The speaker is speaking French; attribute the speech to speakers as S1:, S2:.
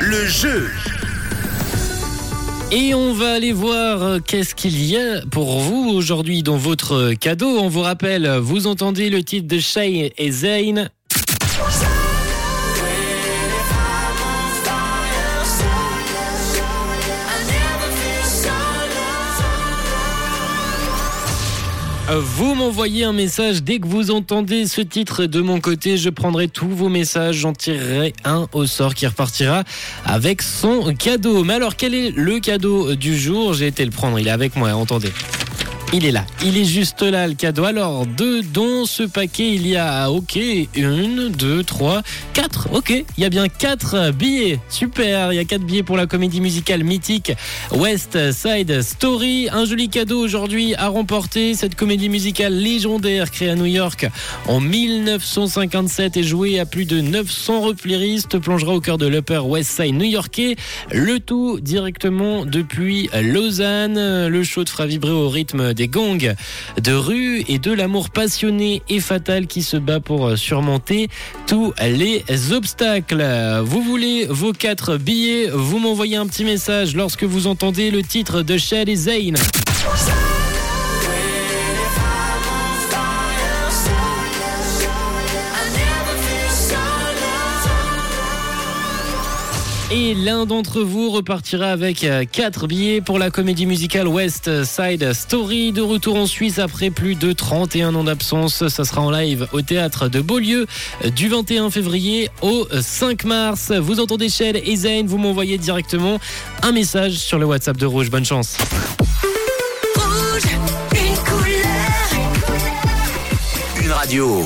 S1: Le jeu.
S2: Et on va aller voir euh, qu'est-ce qu'il y a pour vous aujourd'hui dans votre cadeau. On vous rappelle, vous entendez le titre de Shay et Zayn. Vous m'envoyez un message dès que vous entendez ce titre de mon côté. Je prendrai tous vos messages, j'en tirerai un au sort qui repartira avec son cadeau. Mais alors, quel est le cadeau du jour? J'ai été le prendre, il est avec moi, entendez. Il est là, il est juste là le cadeau. Alors, deux dans ce paquet, il y a, ok, une, deux, trois, quatre, ok, il y a bien quatre billets. Super, il y a quatre billets pour la comédie musicale mythique West Side Story. Un joli cadeau aujourd'hui à remporter. Cette comédie musicale légendaire créée à New York en 1957 et jouée à plus de 900 replairistes plongera au cœur de l'Upper West Side new-yorkais. Le tout directement depuis Lausanne. Le show te fera vibrer au rythme gangs de rue et de l'amour passionné et fatal qui se bat pour surmonter tous les obstacles. Vous voulez vos quatre billets, vous m'envoyez un petit message lorsque vous entendez le titre de Shell et Zayn. Et l'un d'entre vous repartira avec 4 billets pour la comédie musicale West Side Story. De retour en Suisse après plus de 31 ans d'absence. Ça sera en live au théâtre de Beaulieu du 21 février au 5 mars. Vous entendez Shell et Zayn, vous m'envoyez directement un message sur le WhatsApp de Rouge. Bonne chance.
S1: Rouge, une couleur.
S3: Une radio.